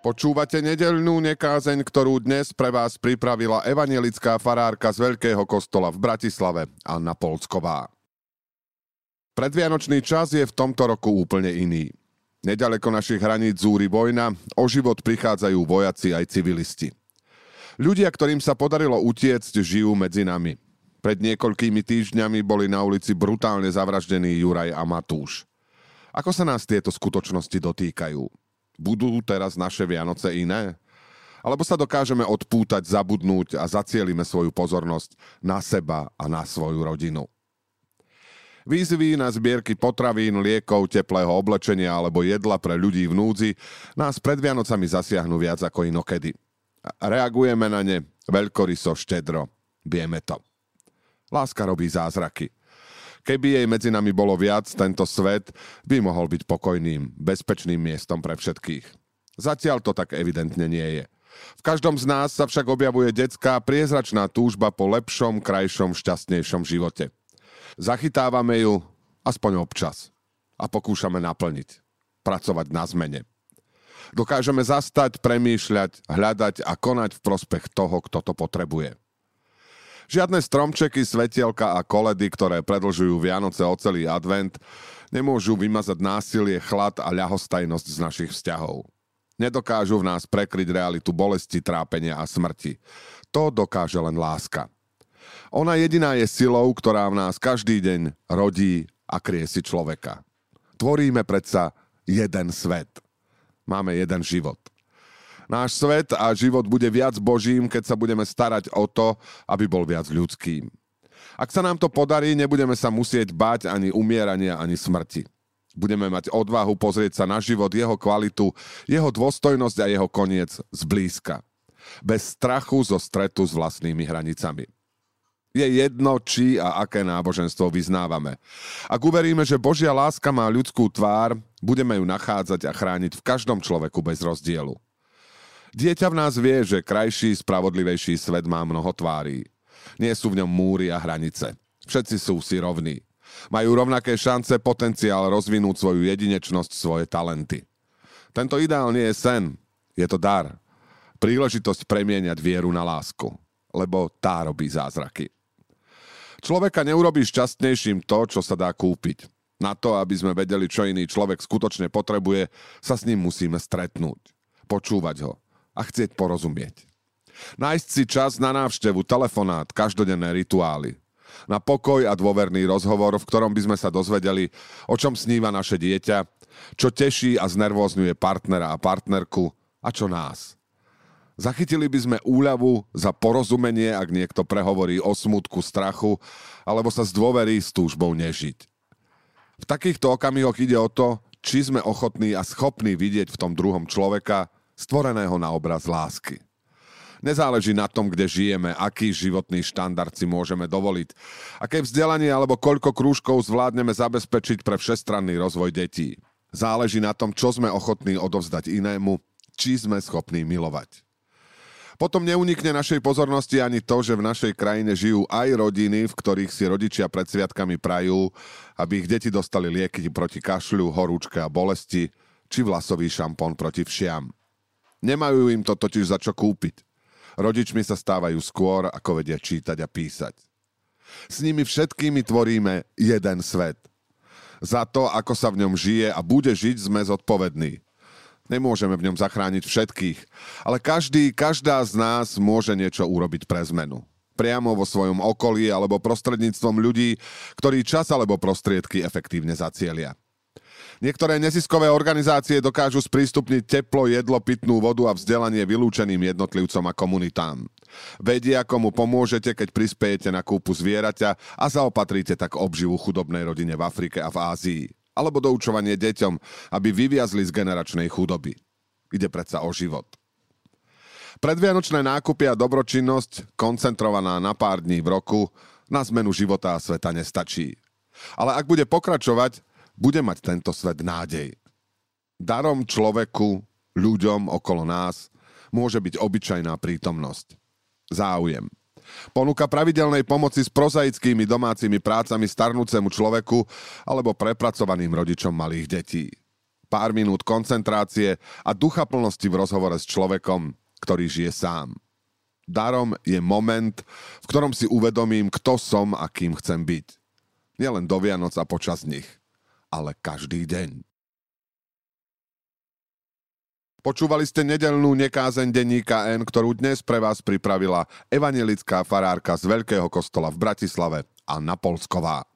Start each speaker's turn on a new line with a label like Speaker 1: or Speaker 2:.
Speaker 1: Počúvate nedeľnú nekázeň, ktorú dnes pre vás pripravila evanielická farárka z Veľkého kostola v Bratislave, Anna Polsková. Predvianočný čas je v tomto roku úplne iný. Nedaleko našich hraníc zúri vojna, o život prichádzajú vojaci aj civilisti. Ľudia, ktorým sa podarilo utiecť, žijú medzi nami. Pred niekoľkými týždňami boli na ulici brutálne zavraždení Juraj a Matúš. Ako sa nás tieto skutočnosti dotýkajú? Budú teraz naše Vianoce iné? Alebo sa dokážeme odpútať, zabudnúť a zacielime svoju pozornosť na seba a na svoju rodinu? Výzvy na zbierky potravín, liekov, teplého oblečenia alebo jedla pre ľudí v núdzi nás pred Vianocami zasiahnu viac ako inokedy. Reagujeme na ne veľkoryso, štedro. Vieme to. Láska robí zázraky. Keby jej medzi nami bolo viac, tento svet by mohol byť pokojným, bezpečným miestom pre všetkých. Zatiaľ to tak evidentne nie je. V každom z nás sa však objavuje detská priezračná túžba po lepšom, krajšom, šťastnejšom živote. Zachytávame ju aspoň občas a pokúšame naplniť. Pracovať na zmene. Dokážeme zastať, premýšľať, hľadať a konať v prospech toho, kto to potrebuje. Žiadne stromčeky, svetielka a koledy, ktoré predlžujú Vianoce o celý advent, nemôžu vymazať násilie, chlad a ľahostajnosť z našich vzťahov. Nedokážu v nás prekryť realitu bolesti, trápenia a smrti. To dokáže len láska. Ona jediná je silou, ktorá v nás každý deň rodí a kriesi človeka. Tvoríme predsa jeden svet. Máme jeden život. Náš svet a život bude viac božím, keď sa budeme starať o to, aby bol viac ľudským. Ak sa nám to podarí, nebudeme sa musieť báť ani umierania, ani smrti. Budeme mať odvahu pozrieť sa na život, jeho kvalitu, jeho dôstojnosť a jeho koniec zblízka. Bez strachu zo stretu s vlastnými hranicami. Je jedno, či a aké náboženstvo vyznávame. Ak uveríme, že Božia láska má ľudskú tvár, budeme ju nachádzať a chrániť v každom človeku bez rozdielu. Dieťa v nás vie, že krajší, spravodlivejší svet má mnoho tvárí. Nie sú v ňom múry a hranice. Všetci sú si rovní. Majú rovnaké šance, potenciál rozvinúť svoju jedinečnosť, svoje talenty. Tento ideál nie je sen, je to dar. Príležitosť premieňať vieru na lásku, lebo tá robí zázraky. Človeka neurobí šťastnejším to, čo sa dá kúpiť. Na to, aby sme vedeli, čo iný človek skutočne potrebuje, sa s ním musíme stretnúť. Počúvať ho, a chcieť porozumieť. Nájsť si čas na návštevu, telefonát, každodenné rituály. Na pokoj a dôverný rozhovor, v ktorom by sme sa dozvedeli, o čom sníva naše dieťa, čo teší a znervózňuje partnera a partnerku a čo nás. Zachytili by sme úľavu za porozumenie, ak niekto prehovorí o smutku, strachu, alebo sa zdôverí s túžbou nežiť. V takýchto okamihoch ide o to, či sme ochotní a schopní vidieť v tom druhom človeka stvoreného na obraz lásky. Nezáleží na tom, kde žijeme, aký životný štandard si môžeme dovoliť, aké vzdelanie alebo koľko krúžkov zvládneme zabezpečiť pre všestranný rozvoj detí. Záleží na tom, čo sme ochotní odovzdať inému, či sme schopní milovať. Potom neunikne našej pozornosti ani to, že v našej krajine žijú aj rodiny, v ktorých si rodičia pred sviatkami prajú, aby ich deti dostali lieky proti kašľu, horúčke a bolesti, či vlasový šampón proti všiam. Nemajú im to totiž za čo kúpiť. Rodičmi sa stávajú skôr, ako vedia čítať a písať. S nimi všetkými tvoríme jeden svet. Za to, ako sa v ňom žije a bude žiť, sme zodpovední. Nemôžeme v ňom zachrániť všetkých, ale každý, každá z nás môže niečo urobiť pre zmenu. Priamo vo svojom okolí alebo prostredníctvom ľudí, ktorí čas alebo prostriedky efektívne zacielia. Niektoré neziskové organizácie dokážu sprístupniť teplo, jedlo, pitnú vodu a vzdelanie vylúčeným jednotlivcom a komunitám. Vedia, komu pomôžete, keď prispiejete na kúpu zvieraťa a zaopatríte tak obživu chudobnej rodine v Afrike a v Ázii. Alebo doučovanie deťom, aby vyviazli z generačnej chudoby. Ide predsa o život. Predvianočné nákupy a dobročinnosť, koncentrovaná na pár dní v roku, na zmenu života a sveta nestačí. Ale ak bude pokračovať, bude mať tento svet nádej. Darom človeku, ľuďom okolo nás môže byť obyčajná prítomnosť. Záujem. Ponuka pravidelnej pomoci s prozaickými domácimi prácami starnúcemu človeku alebo prepracovaným rodičom malých detí. pár minút koncentrácie a ducha plnosti v rozhovore s človekom, ktorý žije sám. Darom je moment, v ktorom si uvedomím, kto som a kým chcem byť. Nielen do Vianoc a počas nich, ale každý deň. Počúvali ste nedelnú nekázeň denníka N, ktorú dnes pre vás pripravila evanelická farárka z Veľkého kostola v Bratislave Anna Polsková.